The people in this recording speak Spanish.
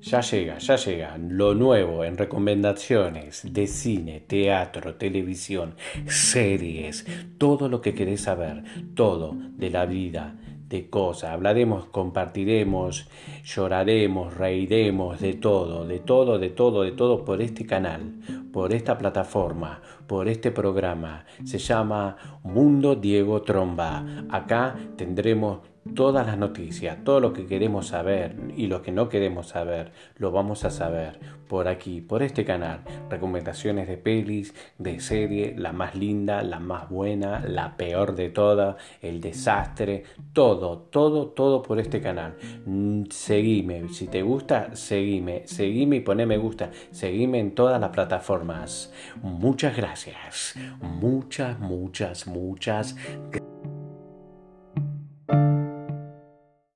Ya llega, ya llega lo nuevo en recomendaciones de cine, teatro, televisión, series, todo lo que querés saber, todo de la vida, de cosas. Hablaremos, compartiremos, lloraremos, reiremos de todo, de todo, de todo, de todo por este canal, por esta plataforma, por este programa. Se llama Mundo Diego Tromba. Acá tendremos todas las noticias, todo lo que queremos saber y lo que no queremos saber, lo vamos a saber por aquí, por este canal. Recomendaciones de pelis, de serie, la más linda, la más buena, la peor de todas, el desastre, todo, todo, todo por este canal. Mm, seguime, si te gusta, seguime, seguime y poné me gusta, seguime en todas las plataformas. Muchas gracias, muchas, muchas, muchas gracias.